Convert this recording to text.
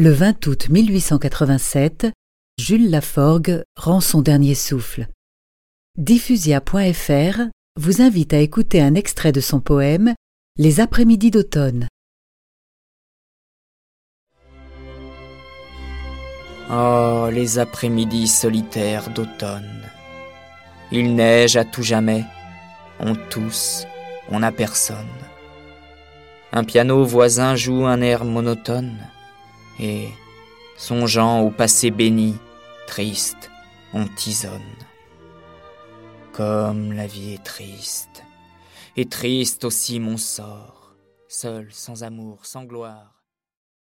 Le 20 août 1887, Jules Laforgue rend son dernier souffle. Diffusia.fr vous invite à écouter un extrait de son poème Les après-midi d'automne. Oh, les après-midi solitaires d'automne. Il neige à tout jamais, on tousse, on n'a personne. Un piano voisin joue un air monotone et, songeant au passé béni, triste, on tisonne. Comme la vie est triste, et triste aussi mon sort, seul, sans amour, sans gloire.